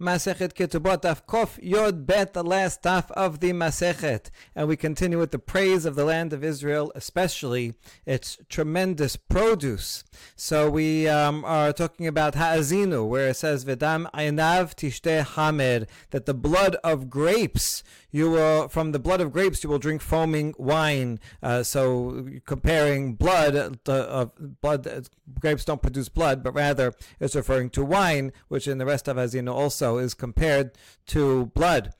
Masechet Ketubot Daf Kof Yod Bet, the last daf of the Masechet, and we continue with the praise of the land of Israel, especially its tremendous produce. So we um, are talking about Ha'azinu, where it says Vedam Einav Tishte Hamed, that the blood of grapes you will from the blood of grapes you will drink foaming wine. Uh, so comparing blood uh, blood grapes don't produce blood, but rather it's referring to wine, which in the rest of Azino also is compared to blood.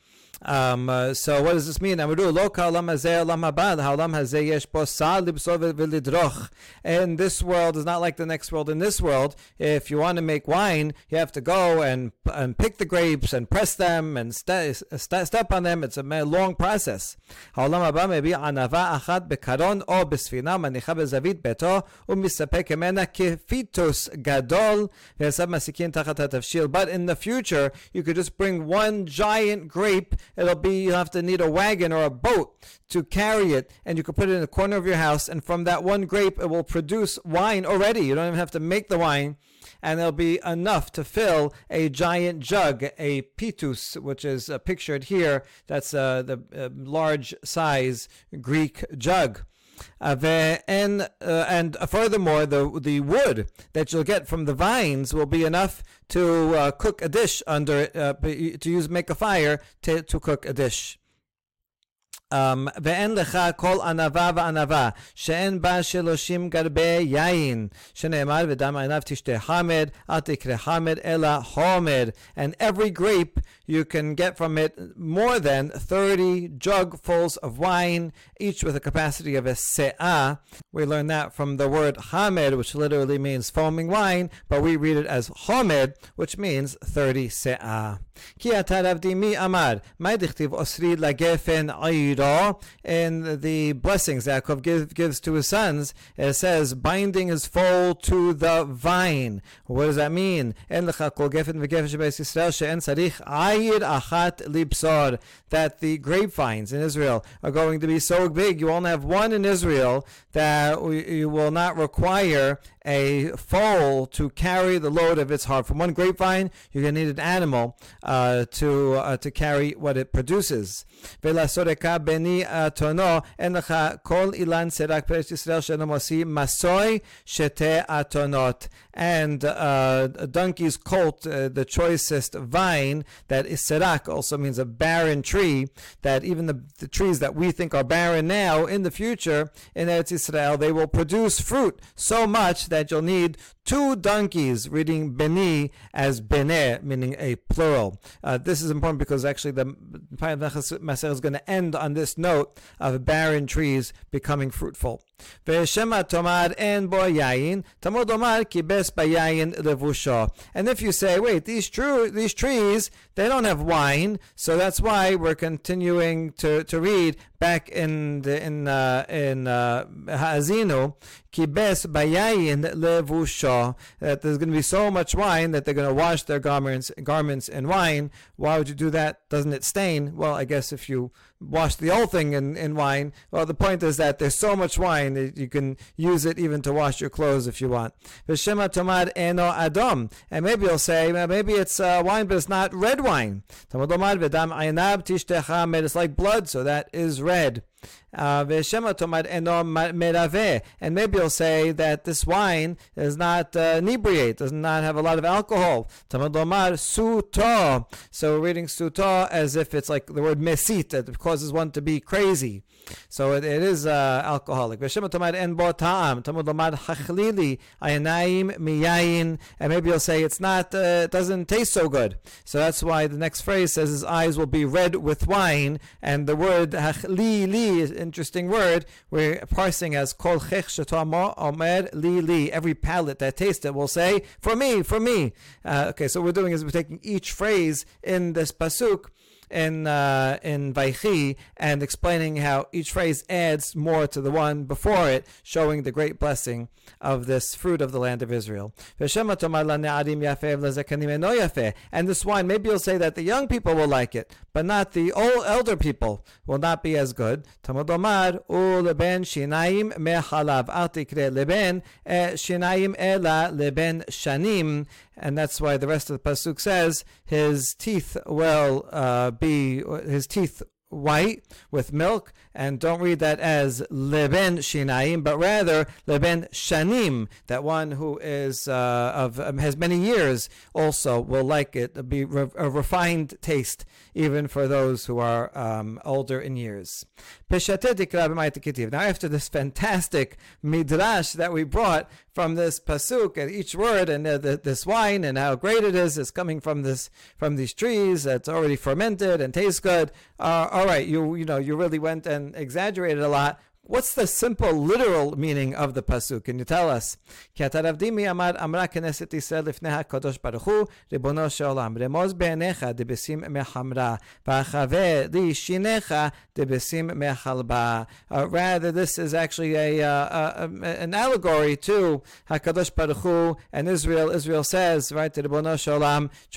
Um, uh, so what does this mean? Amru lo hazeh olam habad ha'olam hazeh yesh bo v'lidroch. And this world is not like the next world. In this world, if you want to make wine, you have to go and and pick the grapes and press them and st- st- step on them. It's a long process. Ha'olam haba anava achat bekaron o besfina manicha bezavit beto u'misapek emena kefitos gadol masikin tachat ha'tavshil. But in the future, you could just bring one giant grape It'll be you'll have to need a wagon or a boat to carry it, and you can put it in the corner of your house. And from that one grape, it will produce wine already. You don't even have to make the wine, and there'll be enough to fill a giant jug, a pitus, which is uh, pictured here. That's uh, the uh, large size Greek jug. Uh, and uh, and furthermore, the the wood that you'll get from the vines will be enough to uh, cook a dish under uh, to use make a fire to, to cook a dish. ואין לך כל ענווה וענווה, שאין בה שלושים גרבי יין, שנאמר, ודם עיניו תשתה חמד, אל תקרא חמד, אלא חומר. And every grape you can get from it more than 30 jugfuls of wine, each with a capacity of a se'ah. We learn that from the word hamed, which literally means foaming wine, but we read it as homed, which means 30 se'ah. כי אתה רבדי מי אמר, מה דכתיב אוסרי לגפן עירו? In the blessings Yaakov give, gives to his sons, it says, binding his foal to the vine. What does that mean? אין לך כל גפן וגפן שבארץ ישראל שאין צריך עיר אחת לבשור. That the grapevines in Israel are going to be so big, you only have one in Israel, that you will not require a foal to carry the load of its heart. From one grapevine, you're going to need an animal uh, to uh, to carry what it produces. beni atonot. And uh, a donkey's colt, uh, the choicest vine, that is serak, also means a barren tree, that even the, the trees that we think are barren now, in the future, in Eretz Israel, they will produce fruit so much that you'll need two donkeys reading Beni as Bene, meaning a plural. Uh, this is important because actually the Maser is going to end on this note of barren trees becoming fruitful. And if you say, wait, these, these trees, they don't have wine, so that's why we're continuing to, to read back in the, in uh, in uh, Ha'azinu. kibes bayayin levusha that there's going to be so much wine that they're going to wash their garments garments in wine. Why would you do that? Doesn't it stain? Well, I guess if you wash the whole thing in, in wine. Well, the point is that there's so much wine that you can use it even to wash your clothes if you want. V'shema tomad eno adom. And maybe you'll say, maybe it's uh, wine, but it's not red wine. Tamad omad v'dam aynab tishtecha it's like blood, so that is red. And maybe you'll say that this wine is not uh, inebriate, does not have a lot of alcohol. So we're reading suto as if it's like the word mesit, that causes one to be crazy. So it, it is uh, alcoholic. And maybe you'll say it's not, uh, it doesn't taste so good. So that's why the next phrase says his eyes will be red with wine. And the word hachlili is interesting word. We're parsing as kol chech omer li li. Every palate that tastes it will say, for me, for me. Uh, okay, so what we're doing is we're taking each phrase in this pasuk in uh, in Vaychi and explaining how each phrase adds more to the one before it, showing the great blessing of this fruit of the land of Israel. And this wine, maybe you'll say that the young people will like it, but not the old elder people will not be as good. Shinaim leben shinaim shanim. And that's why the rest of the pasuk says his teeth will uh, be his teeth white with milk, and don't read that as leben shinaim, but rather leben shanim, that one who is uh, of um, has many years also will like it, It'll be re- a refined taste, even for those who are um, older in years. Now, after this fantastic midrash that we brought from this pasuk and each word and uh, the, this wine and how great it is is coming from this from these trees that's already fermented and tastes good. Uh, all right, you you know you really went and exaggerated a lot. What's the simple literal meaning of the pasuk? Can you tell us? Uh, rather, this is actually a, uh, a, an allegory to Hakadosh Baruch Hu and Israel. Israel says, right try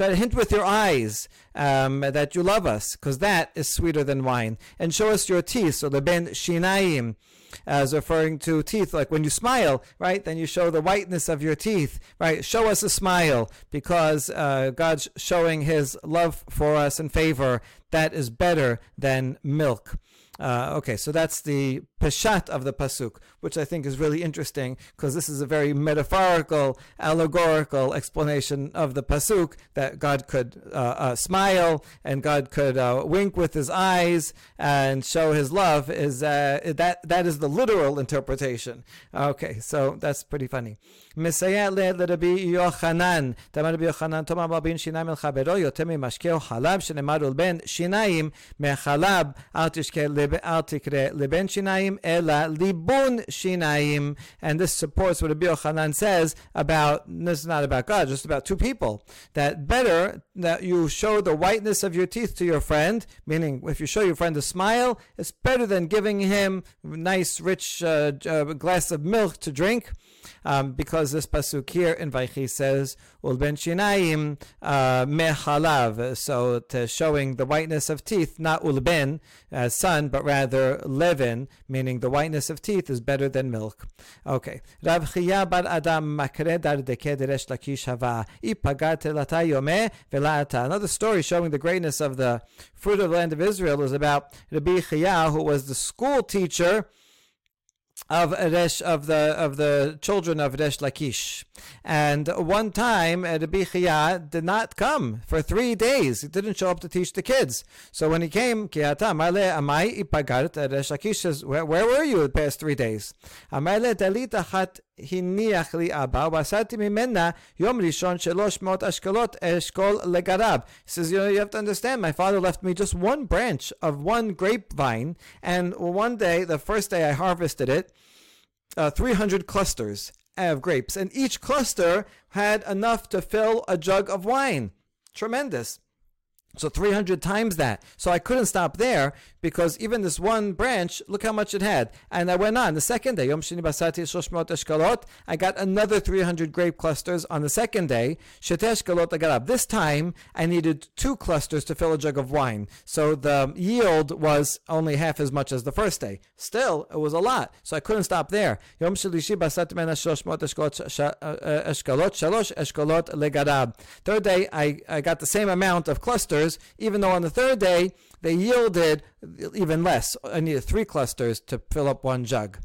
to hint with your eyes um, that you love us, because that is sweeter than wine, and show us your teeth. So the ben shinayim as referring to teeth, like when you smile, right? Then you show the whiteness of your teeth, right? Show us a smile, because uh, God's showing His love for us and favor. That is better than milk. Uh, okay, so that's the peshat of the pasuk, which I think is really interesting because this is a very metaphorical, allegorical explanation of the pasuk that God could uh, uh, smile and God could uh, wink with His eyes and show His love. Is uh, that that is the literal interpretation? Okay, so that's pretty funny. מסייע לרבי יוחנן, תאמר רבי יוחנן, תאמר בבין שיניים אל חברו, יותר ממשקהו חלב, שנאמר ולבן שיניים מהחלב, אל תקרא לבן שיניים ela libun shinaim. And this supports what Rabbi Yochanan says about, this is not about God, just about two people. That better that you show the whiteness of your teeth to your friend, meaning if you show your friend a smile, it's better than giving him nice, rich uh, uh, glass of milk to drink um, because this pasuk here in Vaychi says ulben shinayim uh, mehalav, so to showing the whiteness of teeth, not ulben as son, but rather levin, meaning the whiteness of teeth is better than milk. Okay, Rav Chia bar Adda makre dar deke deresh lakish hava ipagat yome velata. Another story showing the greatness of the fruit of the land of Israel is about Rabbi Chia, who was the school teacher of Resh of the of the children of Resh Lakish. And one time uh, Rabbi Chia did not come for three days. He didn't show up to teach the kids. So when he came, Kiata Amale Amai Ipagart uh, Resh Lakish says, where, where were you the past three days? Amale Dalita Hat הניח לי אבא, ועשיתי ממנה יום ראשון שלוש מאות אשכולות אשכול לגרב. He says, you know, you have to understand, my father left me just one branch of one grapevine, and one day, the first day I harvested it, uh, 300 clusters of grapes, and each cluster had enough to fill a jug of wine. Tremendous. So 300 times that. So I couldn't stop there because even this one branch, look how much it had. And I went on the second day. I got another 300 grape clusters on the second day. I got up. This time I needed two clusters to fill a jug of wine. So the yield was only half as much as the first day. Still, it was a lot. So I couldn't stop there. Uh. Third day, I, I got the same amount of clusters even though on the third day they yielded even less. I needed three clusters to fill up one jug.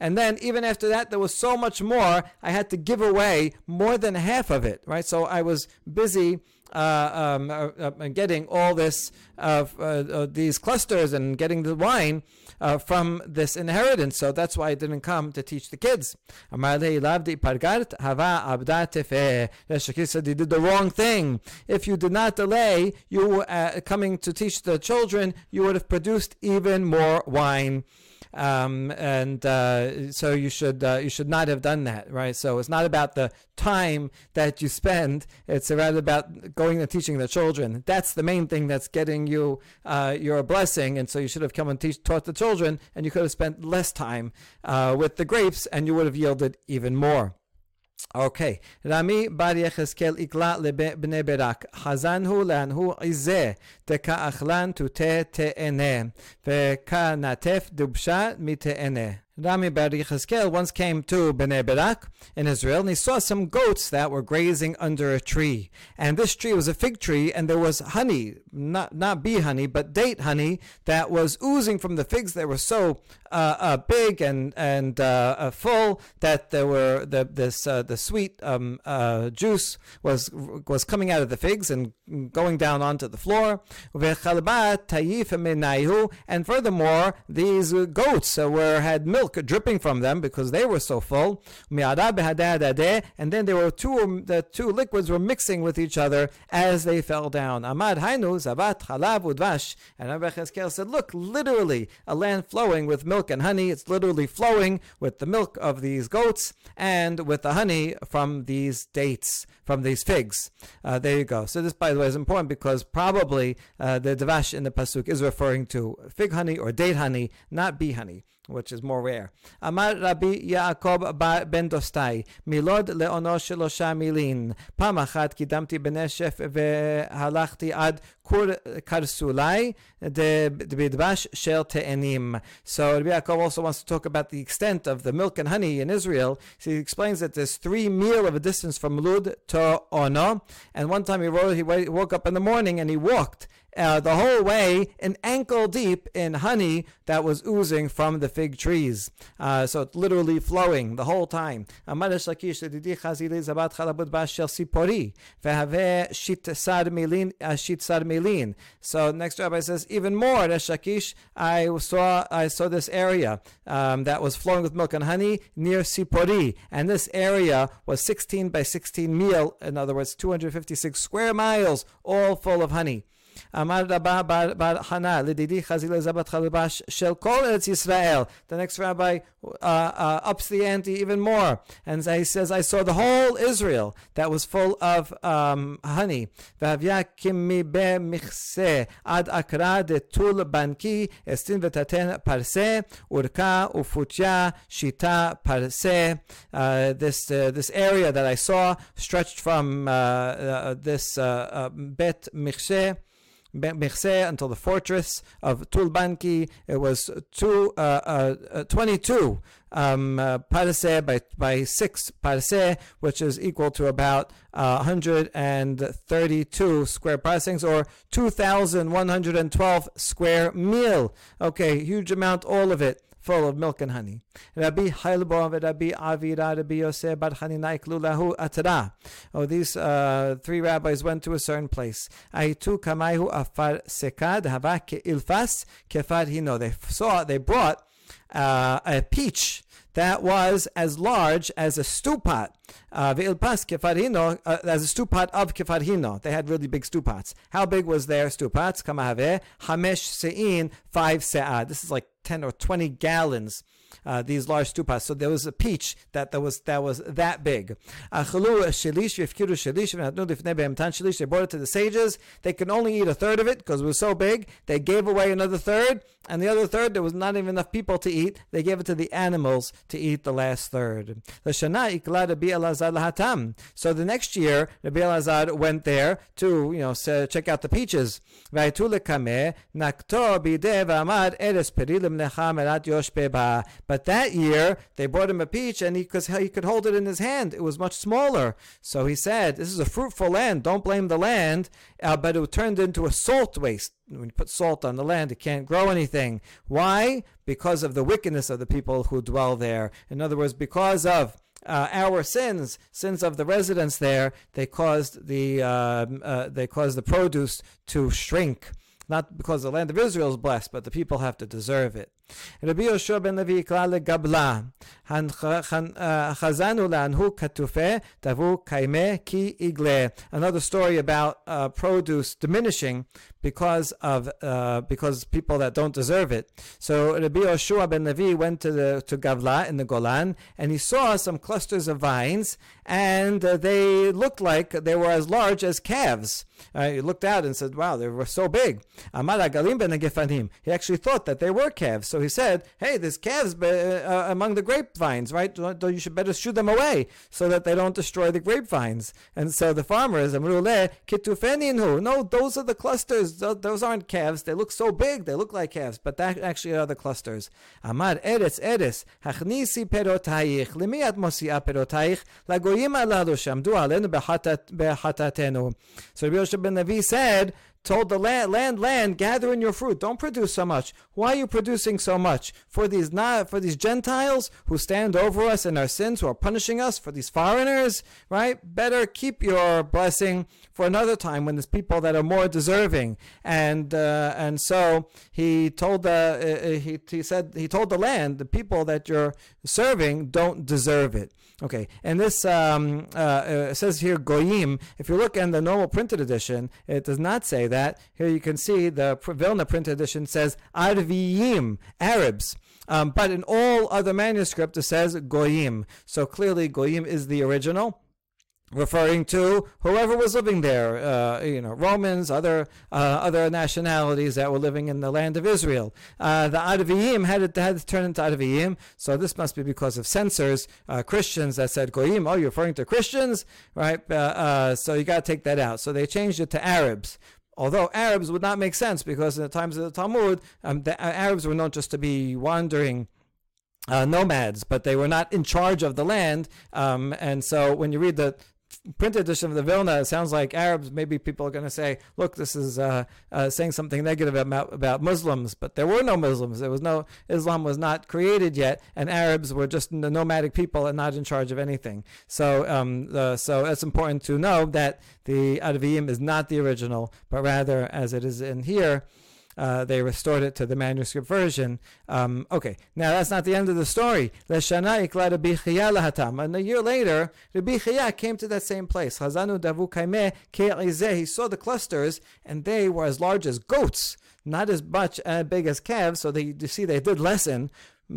And then even after that, there was so much more, I had to give away more than half of it, right? So I was busy uh, um, uh, uh, getting all this, uh, these clusters and getting the wine uh, from this inheritance. So that's why I didn't come to teach the kids. said he did the wrong thing. If you did not delay, you uh, coming to teach the children, you would have produced even more wine. Um, and uh, so you should uh, you should not have done that, right? So it's not about the time that you spend; it's rather about going and teaching the children. That's the main thing that's getting you uh, your blessing. And so you should have come and teach taught the children, and you could have spent less time uh, with the grapes, and you would have yielded even more. אוקיי, רמי בר יחזקאל יקלע לבני ברק, חזן הוא לן הוא? עזה, תכאכלן תותה תאנה, וכנטף דובשה מתאנה. Rami Bar Yechezkel once came to Bnei Barak in Israel and he saw some goats that were grazing under a tree. And this tree was a fig tree and there was honey, not, not bee honey, but date honey that was oozing from the figs. They were so uh, uh, big and, and uh, uh full that there were the, this, uh, the sweet um, uh, juice was, was coming out of the figs and going down onto the floor. And furthermore, these goats were had milk milk dripping from them because they were so full. And then there were two, the two liquids were mixing with each other as they fell down. Amad Hainu, Zavat, Chalav, Udvash. And Rabbi Cheskel said, Look, literally, a land flowing with milk and honey. It's literally flowing with the milk of these goats and with the honey from these dates, from these figs. Uh, there you go. So, this, by the way, is important because probably uh, the Davash in the Pasuk is referring to fig honey or date honey, not bee honey which is more rare. Amar Rabbi Yaakov ben Dostai, מילוד לעונו שלושה מילין. פעם אחת קידמתי בנשף והלכתי עד כור קרסולי דבדבש של תאנים. So Rabbi Yaakov also wants to talk about the extent of the milk and honey in Israel. So he explains that there's three meal of a distance from Lud to Ono. And one time he, wrote, he woke up in the morning and he walked uh, the whole way an ankle deep in honey that was oozing from the fig trees. Uh, so it's literally flowing the whole time. So next rabbi says, even more, I saw I saw this area um, that was flowing with milk and honey near Sipori, and this area was 16 by 16 meal, in other words, 256 square miles, all full of honey. Amar Rabba Bar, bar Hana, Lididi Chazile Zabat Chalabash Shel Kol Eretz Yisrael. The next rabbi uh, uh, ups the ante even more, and he says, I saw the whole Israel that was full of um, honey. V'avya kimi be michse ad akra de tul banki estin vetaten parse urka ufutya shita parse. Uh, this uh, this area that I saw stretched from uh, uh, this bet michse Mechse until the fortress of Tulbanki. It was two, uh, uh, uh 22 um, uh, by, by 6 parse, which is equal to about uh, 132 square parsangs or 2,112 square mil. Okay, huge amount, all of it full of milk and honey. Rabbi Hailbo Rabbi Avira Rabbi Yosef Bar Hanina Iklulahu Atra. Oh, these uh, three rabbis went to a certain place. Aitu Kamaihu Afar Sekad Hava Ilfas Kefar Hino. They saw, they brought uh, a peach that was as large as a stew pot. Uh, Ve'ilpas kefarino, uh, as a stew pot of kefarino. They had really big stew pots. How big was their stew pots? Kamahave, hamesh se'in, five se'ah. This is like 10 or 20 gallons uh, these large stupas. So there was a peach that, that was that was that big. They brought it to the sages. They could only eat a third of it because it was so big. They gave away another third, and the other third there was not even enough people to eat. They gave it to the animals to eat the last third. So the next year, Rabbi Elazar went there to you know check out the peaches. But that year, they brought him a peach and he, cause he could hold it in his hand. It was much smaller. So he said, This is a fruitful land. Don't blame the land. Uh, but it turned into a salt waste. When you put salt on the land, it can't grow anything. Why? Because of the wickedness of the people who dwell there. In other words, because of uh, our sins, sins of the residents there, they caused the uh, uh, they caused the produce to shrink. Not because the land of Israel is blessed, but the people have to deserve it. רבי יהושע בן לוי יקרא לגבלה, חזנו להנהו כתופה, תבוא קיימה כי יגלה. Another story about uh, produce diminishing because of uh, because people that don't deserve it. So Rabbi Yoshua ben Levi went to the to Gavla in the Golan and he saw some clusters of vines and uh, they looked like they were as large as calves. Uh, he looked out and said, "Wow, they were so big." Amar Galim ben He actually thought that they were calves. So he said, hey, there's calves uh, among the grapevines, right? You should better shoo them away so that they don't destroy the grapevines. And so the farmers, Amrule, Kitufeninu, no, those are the clusters. Those aren't calves. They look so big. They look like calves, but that actually are the clusters. Amar eretz eretz, hachnisi perotayich, limiat mosia perotayich, lagoyim aladu shamdu behatatenu. So Rabbi Yosha ben Levi said, told the land, land, land, gather in your fruit. Don't produce so much. Why are you producing so much? For these not for these Gentiles who stand over us in our sins, who are punishing us, for these foreigners, right? Better keep your blessing for another time when there's people that are more deserving. And uh, and so he told the uh, uh he, he said he told the land, the people that you're serving don't deserve it. Okay, and this um, uh, uh, says here goyim. If you look in the normal printed edition, it does not say that. Here you can see the Vilna printed edition says arviyim, Arabs. Um, but in all other manuscripts, it says goyim. So clearly, goyim is the original referring to whoever was living there, uh, you know, Romans, other uh, other nationalities that were living in the land of Israel. Uh, the Adaviyim had to, had to turn into Adaviyim, so this must be because of censors, uh, Christians that said Goyim. Oh, you're referring to Christians, right? Uh, uh, so you got to take that out. So they changed it to Arabs. Although Arabs would not make sense because in the times of the Talmud, um, the Arabs were known just to be wandering uh, nomads, but they were not in charge of the land. Um, and so when you read the printed edition of the Vilna, it sounds like Arabs, maybe people are going to say, look, this is uh, uh, saying something negative about, about Muslims, but there were no Muslims. There was no, Islam was not created yet, and Arabs were just nomadic people and not in charge of anything. So, um, so it's important to know that the Adaviyim is not the original, but rather, as it is in here, uh, they restored it to the manuscript version. Um, okay, now that's not the end of the story. And a year later, Rabbi Chia came to that same place. He saw the clusters, and they were as large as goats not as much as big as calves, so they, you see they did lessen,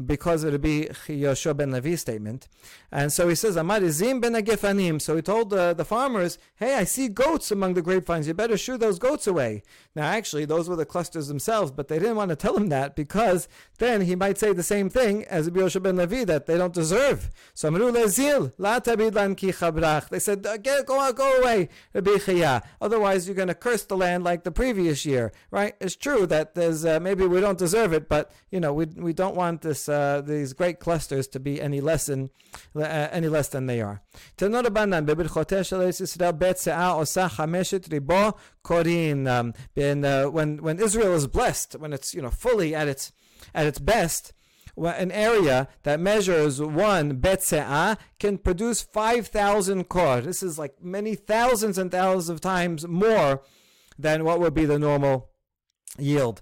because it would be Yoshua ben Levi's statement. And so he says, ben. So he told the, the farmers, hey, I see goats among the grapevines. You better shoo those goats away. Now, actually, those were the clusters themselves, but they didn't want to tell him that because then he might say the same thing as Yoshua ben Levi that they don't deserve. So. They said, go, go away, Rabbi Chia. Otherwise, you're going to curse the land like the previous year, right? It's true that there's uh, maybe we don't deserve it, but, you know, we, we don't want this uh, these great clusters to be any less than uh, any less than they are. Um, uh, when when Israel is blessed, when it's you know fully at its at its best, an area that measures one betse'ah can produce 5,000 kor. This is like many thousands and thousands of times more than what would be the normal yield.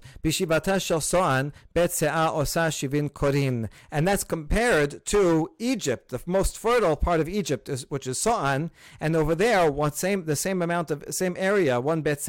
Soan. And that's compared to Egypt, the most fertile part of Egypt, is, which is soan. And over there, same the same amount of same area, one bet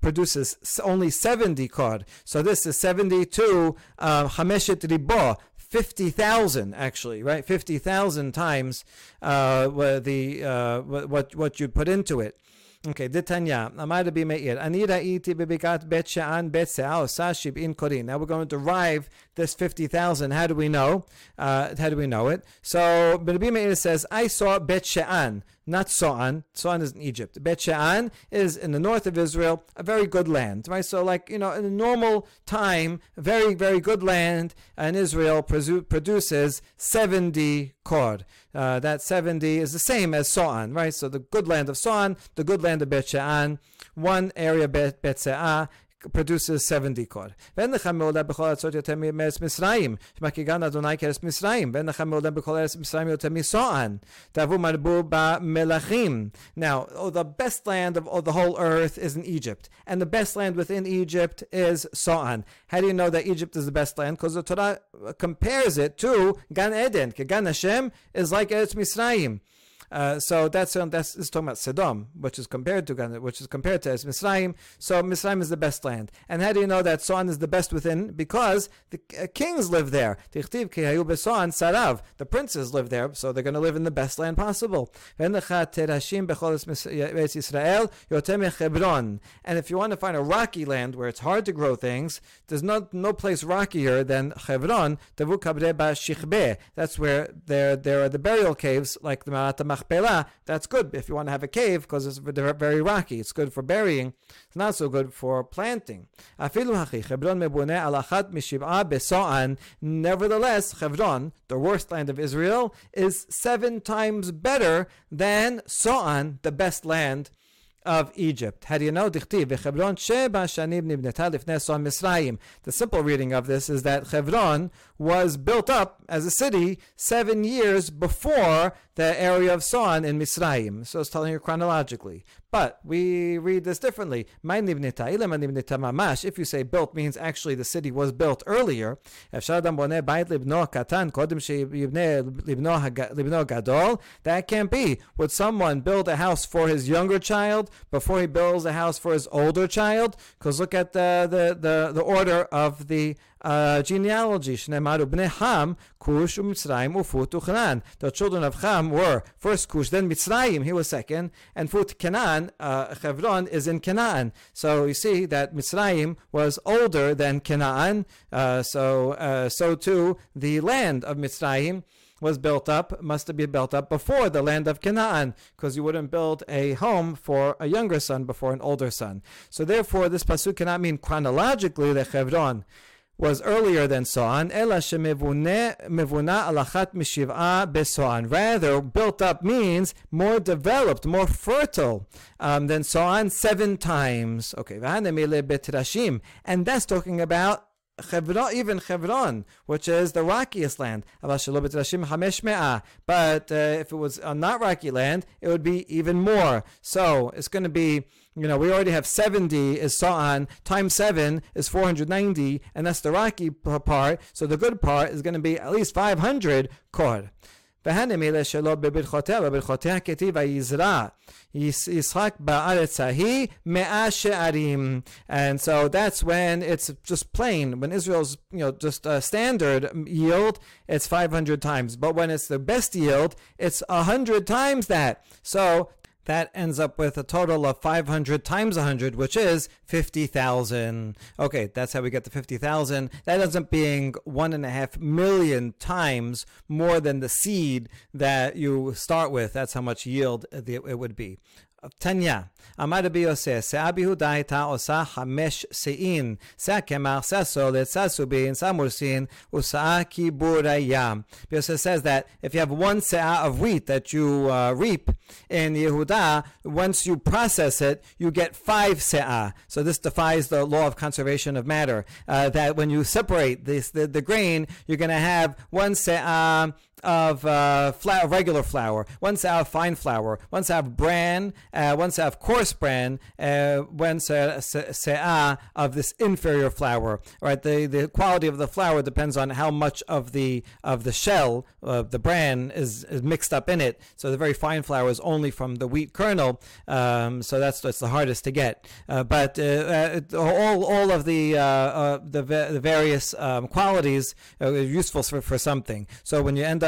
produces only 70 kor. So this is 72 uh, hameshet ribo, 50,000 actually, right? 50,000 times uh, the uh, what what you put into it. Okay, Ditanya, Amar Rabbi Meir, Ani ra'iti bebigat bet she'an bet se'ah osa shib'in korin. Now we're going to derive this 50,000. How do we know? Uh, how do we know it? So Rabbi Meir says, I saw bet she'an, not So'an. So'an is in Egypt. Bet she'an is in the north of Israel, a very good land, right? So like, you know, in a normal time, very, very good land, and Israel produces 70 kor. Uh, that 70 is the same as So'an, right? So the good land of So'an, the good land of Bet She'an, one area Bet, Bet Se'ah, produces 70 kor. Wenn lecha meolam bechol atzot yoter me'eretz Mitzrayim, shmakigan Adonai ke'eretz Mitzrayim, wenn lecha meolam bechol eretz Mitzrayim yoter misoan, tavu marbu ba melachim. Now, oh, the best land of oh, the whole earth is in Egypt, and the best land within Egypt is Soan. How do you know that Egypt is the best land? Because the Torah uh, compares it to Gan Eden. Gan Hashem is like Eretz Mitzrayim. Uh, so that's um, that's is talking about Sodom, which is compared to which is compared to as Misraim. So Misraim is the best land. And how do you know that Soan is the best within? Because the uh, kings live there. Sarav. The princes live there, so they're going to live in the best land possible. And if you want to find a rocky land where it's hard to grow things, there's no no place rockier than Hebron. That's where there there are the burial caves like the Me'arat Machpelah. That's good if you want to have a cave because it's very rocky. It's good for burying. It's not so good for planting. Nevertheless, Hebron, the worst land of Israel, is seven times better than Soan, the best land of Egypt. The simple reading of this is that Hebron was built up as a city seven years before the area of Soan in Misraim. So it's telling you chronologically. But we read this differently. If you say built means actually the city was built earlier, that can't be. Would someone build a house for his younger child before he builds a house for his older child? Because look at the, the, the, the order of the uh, genealogy. The children of Ham were first Kush, then Mitzrayim, he was second, and Fut Canaan, uh, Hebron is in Canaan. So you see that Mitzrayim was older than Canaan, uh, so, uh, so too the land of Mitzrayim was built up must have been built up before the land of Canaan, because you wouldn't build a home for a younger son before an older son. So therefore, this pasuk cannot mean chronologically the Hebron was earlier than Soan, ela. Rather, built up means more developed, more fertile um, than Soan seven times. Okay, and that's talking about Hebron, even Hebron, which is the rockiest land. But uh, if it was not rocky land, it would be even more. So it's going to be you know, we already have 70 is Sa'an, times 7 is 490, and that's the rocky part. So the good part is going to be at least 500 kor. והנמילה שלו בברכותיה, בברכותיה כתיב ויזרע ישחק בארץ ההיא מאה שערים. And so that's when it's just plain, when Israel's, you know, just a standard yield, it's 500 times. But when it's the best yield, it's 100 times that. So that ends up with a total of 500 times 100, which is 50,000. Okay, that's how we get the 50,000. That ends up being one and a half million times more than the seed that you start with. That's how much yield it would be. Tanya, אמר רבי יוסף, שאה ביהודה הייתה עושה חמש שאין, שאה קמח, שאה סולת, שאה סובין, שאה מורסין, ושאה קיבוריה. Yosef says that if you have one se'ah of wheat that you uh, reap in Yehuda, once you process it, you get five se'ah. So this defies the law of conservation of matter, uh, that when you separate this, the, the grain, you're going to have one se'ah of uh, flour, regular flour, once se'ah of fine flour, once se'ah of bran, uh, one se'ah of coarse bran, uh, one se'ah of this inferior flour. Right, the the quality of the flour depends on how much of the of the shell of the bran is, is mixed up in it. So the very fine flour is only from the wheat kernel. Um, so that's that's the hardest to get. Uh, but uh, uh, all all of the the, the various um, qualities are useful for, for something. So when you end up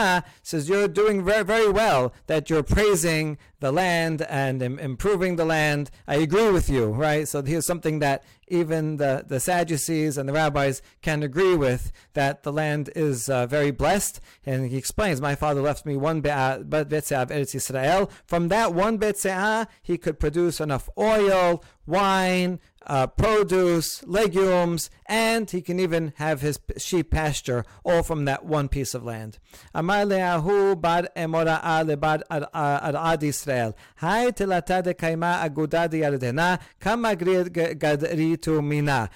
Says you're doing very, very well, that you're praising the land and Im- improving the land. I agree with you, right? So here's something that even the, the Sadducees and the rabbis can agree with that the land is uh, very blessed. And he explains, My father left me one be'ah, betzah of Eretz Yisrael. From that one betzah, he could produce enough oil, wine, uh, produce, legumes, and he can even have his sheep pasture all from that one piece of land. Ad Israel. Hai telata de kaima mina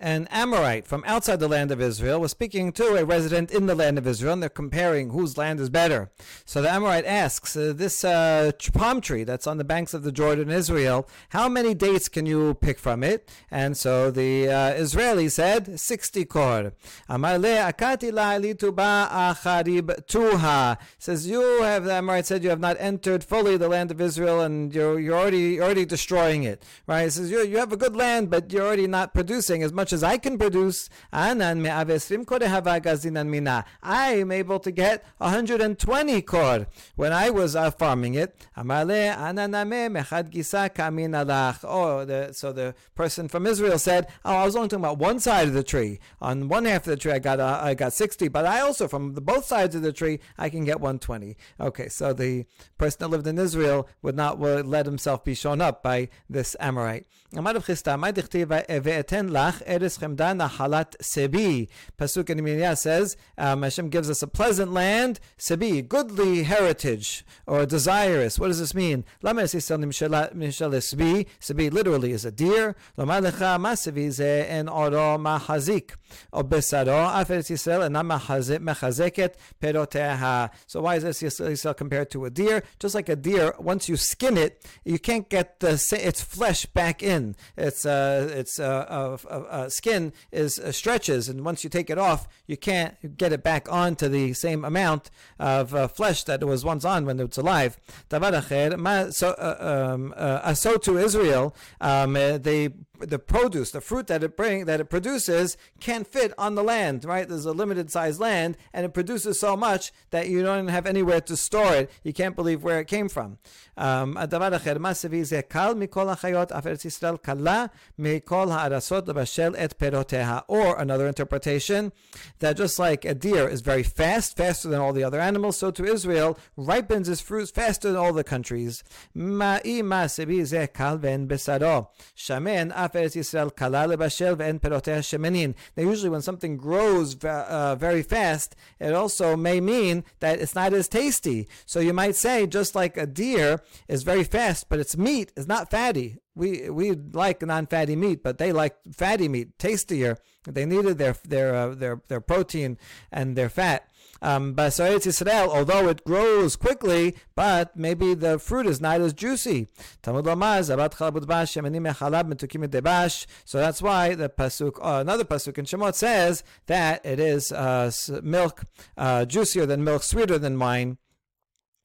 an Amorite from outside the land of Israel was speaking to a resident in the land of Israel, and they're comparing whose land is better. So the Amorite asks, uh, This uh, palm tree that's on the banks of the Jordan, Israel, how many dates can you pick from it? And so the uh, Israeli said, 60 kor. akati acharib tuha. Says, You have, the Amorite said, you have not entered fully the land of Israel, and you're, you're, already, you're already destroying it. Right? He says, you, you have a good land, but you're already not producing as much much as I can produce, I am able to get 120 kor. When I was uh, farming it, oh, the, so the person from Israel said, oh, I was only talking about one side of the tree. On one half of the tree, I got uh, I got 60, but I also, from the both sides of the tree, I can get 120. Okay, so the person that lived in Israel would not let himself be shown up by this Amorite. Eres Chemda Nahalat Sebi. Pasuk in Yirmiyah says, um, Hashem gives us a pleasant land, Sebi, goodly heritage, or desirous. What does this mean? Lama Sebi, Sebi literally is a deer. Lama Lecha Masevi Ze En Oro Mahazik. O Besaro, Afet Yisrael, and Mechazeket Peroteha. So why is this Yisrael compared to a deer? Just like a deer, once you skin it, you can't get the its flesh back in. It's uh, it's uh, uh, skin is uh, stretches, and once you take it off, you can't get it back on to the same amount of uh, flesh that it was once on when it's alive. So, uh, um, so to Israel, um, they the produce, the fruit that it bring that it produces can't fit on the land, right? There's a limited sized land and it produces so much that you don't have anywhere to store it. You can't believe where it came from. Um, or another interpretation that just like a deer is very fast, faster than all the other animals, so to Israel ripens its fruits faster than all the countries. Shamen Eretz Yisrael kala lebashel ve'en peroteh shemenin. Now, usually when something grows uh, very fast, it also may mean that it's not as tasty. So you might say, just like a deer is very fast, but its meat is not fatty. We we like non-fatty meat, but they like fatty meat, tastier. They needed their their uh, their their protein and their fat. Um, but so Eretz Yisrael, although it grows quickly, but maybe the fruit is not as juicy. So that's why the pasuk, uh, another pasuk in Shemot says that it is uh, milk uh, juicier than milk, sweeter than wine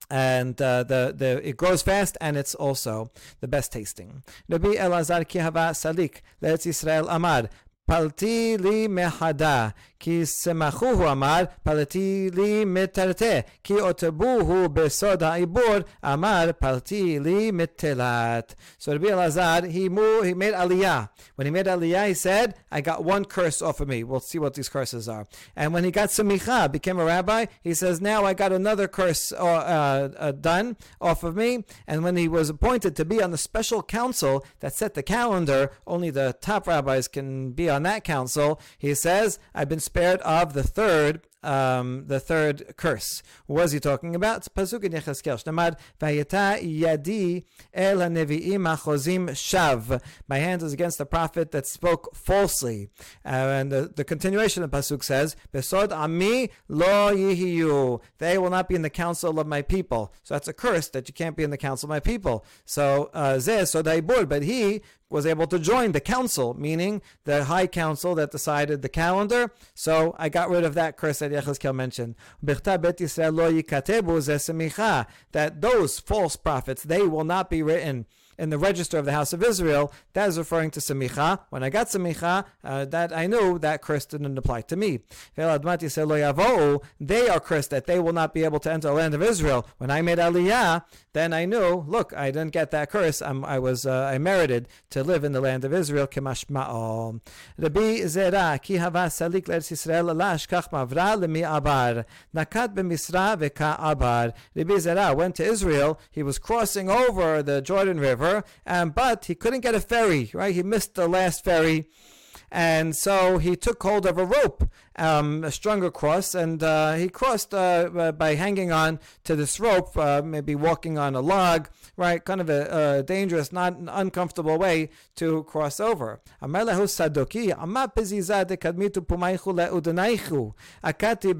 and uh, the the it grows fast and it's also the best tasting. Elazar Kihava Salik Israel Amar Palti li mehada כי שמחו הוא אמר, פלטי לי מטרטה, כי אותבוהו בסוד העיבור, אמר, פלטי לי מתלת. So Rabbi Elazar, he, moved, he made aliyah. When he made aliyah, he said, I got one curse off of me. We'll see what these curses are. And when he got samicha, became a rabbi, he says, now I got another curse uh, uh, done off of me. And when he was appointed to be on the special council that set the calendar, only the top rabbis can be on that council, he says, I've been spared of the third um, the third curse. What was he talking about? Pasuk in Yecheskel. Shnemad, Vayeta yadi el nevi'im achozim shav. My hand is against the prophet that spoke falsely. Uh, and the, the continuation of Pasuk says, Besod ami lo yihiyu. They will not be in the council of my people. So that's a curse that you can't be in the council of my people. So, uh, zeh sodaibur, but he was able to join the council, meaning the high council that decided the calendar. So I got rid of that curse that Yechezkel mentioned. That those false prophets, they will not be written in the register of the house of Israel, that is referring to Samicha. When I got Samicha, uh, that I knew that curse didn't apply to me. They are cursed that they will not be able to enter the land of Israel. When I made Aliyah, then I knew, look, I didn't get that curse. I'm, i was, uh, I merited to live in the land of Israel. Rabbi Zera, ki hava salik l'Eretz Yisrael la ashkach mavra lemi abar. Nakat b'misra v'ka abar. Rabbi Zera went to Israel. He was crossing over the Jordan River over, um, but he couldn't get a ferry, right? He missed the last ferry. And so he took hold of a rope, um, strung across, and uh, he crossed uh, by hanging on to this rope, uh, maybe walking on a log, right? Kind of a, a dangerous, not an uncomfortable way to cross over. Amelahu sadoki, kadmitu pumaychu le'udanaichu, akati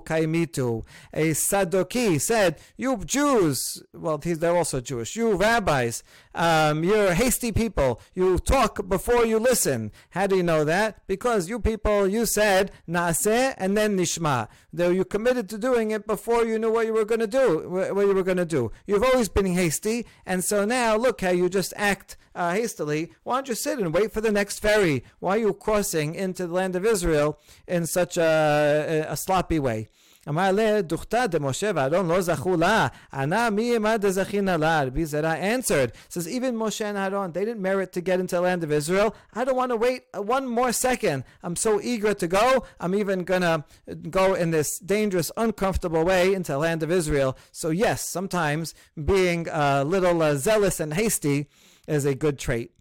kaimitu. A sadoki said, you Jews, well, they're also Jewish, you rabbis, um, you're hasty people, you talk before you listen. How do you know that? Because you people, you said, naaseh and then nishma. Though you committed to doing it before you knew what you were going to do what you were going to do. You've always been hasty, and so now look how you just act uh, hastily. Why don't you sit and wait for the next ferry? Why are you crossing into the land of Israel in such a, a, a sloppy way? אמר לה, דוכתא דמשה ואהרון לא זכו לה, ענה מי עמה דזכינא לה, רבי זרע answered, says even Moshe and Aaron, they didn't merit to get into the land of Israel. I don't want to wait one more second. I'm so eager to go, I'm even gonna go in this dangerous, uncomfortable way into the land of Israel. So yes, sometimes being a little uh, zealous and hasty is a good trait.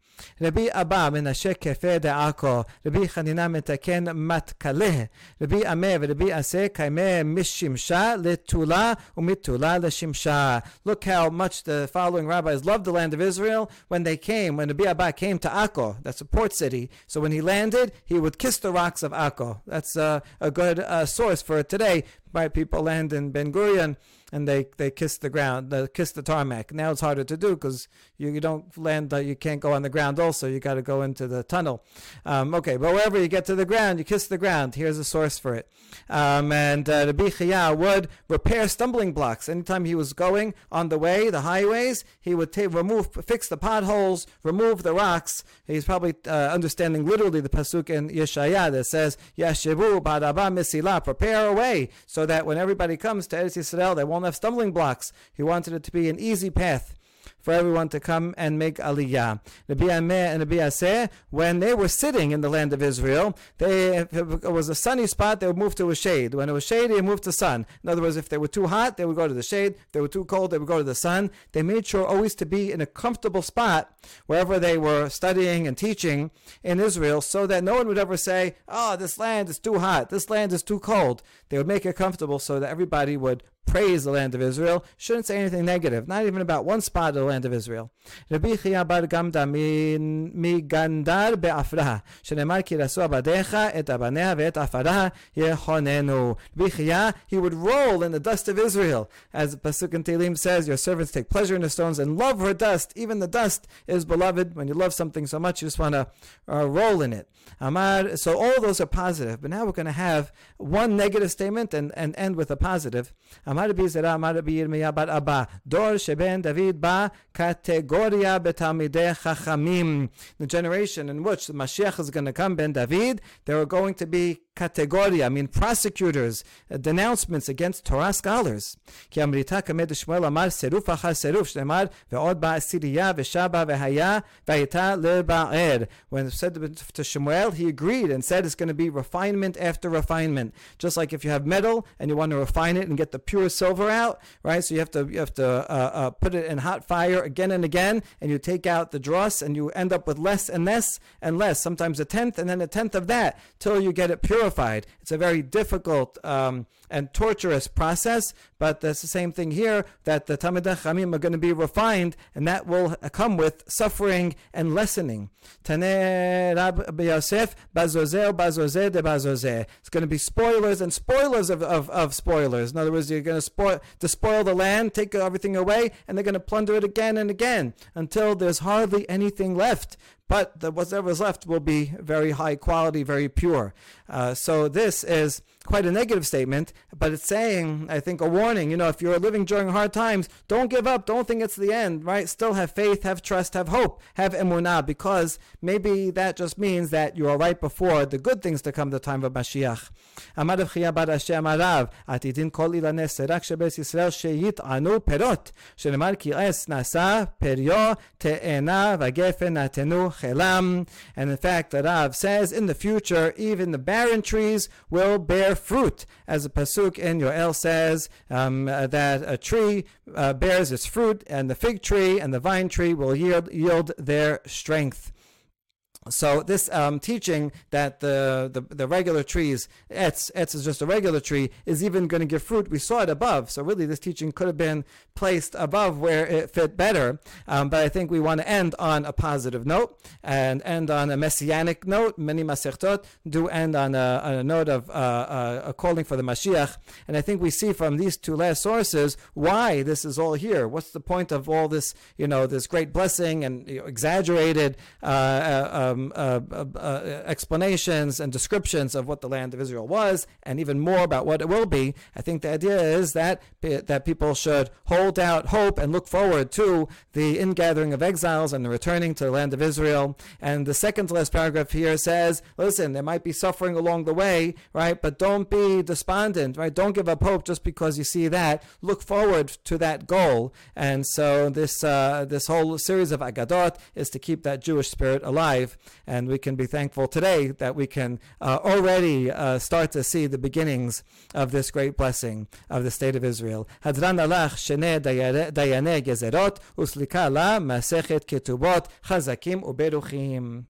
רבי אבא מנשה כפה דעכו, רבי חנינה מתקן מתכלה, רבי עמה ורבי עשה קיימי משמשה לתולה ומתולה לשמשה. Look how much the following rabbis loved the land of Israel when they came, when Rabbi Abba came to Akko, that's a port city. So when he landed, he would kiss the rocks of Akko. That's uh, a good uh, source for it today. Right, people land in Ben Gurion and they, they kiss the ground, they kiss the tarmac. Now it's harder to do because you, you don't land, you can't go on the ground also. You got to go into the tunnel. Um, okay, but wherever you get to the ground, you kiss the ground. Here's a source for it. Um, and uh, Rabbi Chia would repair stumbling blocks. Anytime he was going on the way, the highways, he would take, remove, fix the potholes, remove the rocks. He's probably uh, understanding literally the pasuk in Yeshaya that says, Yashivu badaba misila, prepare a way so that when everybody comes to Eretz Yisrael, they won't have stumbling blocks. He wanted it to be an easy path for everyone to come and make aliyah. Rabbi Ameh and Rabbi Aseh, when they were sitting in the land of Israel, they, if it was a sunny spot, they would move to a shade. When it was shady, they moved to sun. In other words, if they were too hot, they would go to the shade. If they were too cold, they would go to the sun. They made sure always to be in a comfortable spot wherever they were studying and teaching in Israel so that no one would ever say, oh, this land is too hot, this land is too cold. They would make it comfortable so that everybody would praise the land of Israel, shouldn't say anything negative, not even about one spot of the land of Israel. Rabbi Chia bar Gamda be'afra, ki rasu abadecha et ve'et afara yehonenu. Rabbi Chia, he would roll in the dust of Israel. As Pasuk in Tehillim says, your servants take pleasure in the stones and love her dust. Even the dust is beloved. When you love something so much, you just want to uh, roll in it. Amar, so all those are positive. But now we're going to have one negative statement and, and end with a positive. Amar אמר רבי זרע, אמר רבי ירמיה בר אבא, דור שבן דוד בא קטגוריה בתלמידי חכמים. The generation in which the Mashiach is going to come, Ben David, there are going to be categoria, I mean prosecutors, uh, denouncements against Torah scholars. כי אמריתה כמד שמואל אמר סירוף אחר סירוף, שנאמר ועוד בא עשירייה ושבה והיה והייתה לבער. When it said to Shmuel, he agreed and said it's going to be refinement after refinement. Just like if you have metal and you want to refine it and get the pure silver out, right? So you have to you have to uh, uh, put it in hot fire again and again, and you take out the dross, and you end up with less and less and less. Sometimes a tenth, and then a tenth of that, till you get it pure it's a very difficult um, and torturous process, but that's the same thing here that the Talmid Chachamim are going to be refined, and that will come with suffering and lessening. Yosef Bazozeh Bazozeh de Bazozeh. It's going to be spoilers and spoilers of, of, of spoilers. In other words, you're going to spoil to spoil the land, take everything away, and they're going to plunder it again and again until there's hardly anything left but the, whatever's left will be very high quality, very pure. Uh, so this is quite a negative statement, but it's saying, I think, a warning. You know, if you're living during hard times, don't give up. Don't think it's the end, right? Still have faith, have trust, have hope, have emunah, because maybe that just means that you are right before the good things to come, the time of Mashiach. And in fact, the Rav says, in the future, even the barren trees will bear fruit. As the Pasuk in Yoel says, um, uh, that a tree uh, bears its fruit, and the fig tree and the vine tree will yield, yield their strength. So this um, teaching that the, the, the regular trees, etz, etz is just a regular tree, is even going to give fruit. We saw it above. So really, this teaching could have been placed above where it fit better. Um, but I think we want to end on a positive note and end on a messianic note. Many masechtot do end on a, on a note of uh, uh, a calling for the Mashiach. And I think we see from these two last sources why this is all here. What's the point of all this, you know, this great blessing and you know, exaggerated uh, uh um, uh, uh, uh, explanations and descriptions of what the land of Israel was, and even more about what it will be. I think the idea is that that people should hold out hope and look forward to the ingathering of exiles and the returning to the land of Israel. And the second to last paragraph here says, listen, there might be suffering along the way, right? But don't be despondent, right? Don't give up hope just because you see that. Look forward to that goal. And so this uh, this whole series of Agadot is to keep that Jewish spirit alive. And we can be thankful today that we can uh, already uh, start to see the beginnings of this great blessing of the state of Israel. Dayane gezerot masechet ketubot chazakim uberuchim.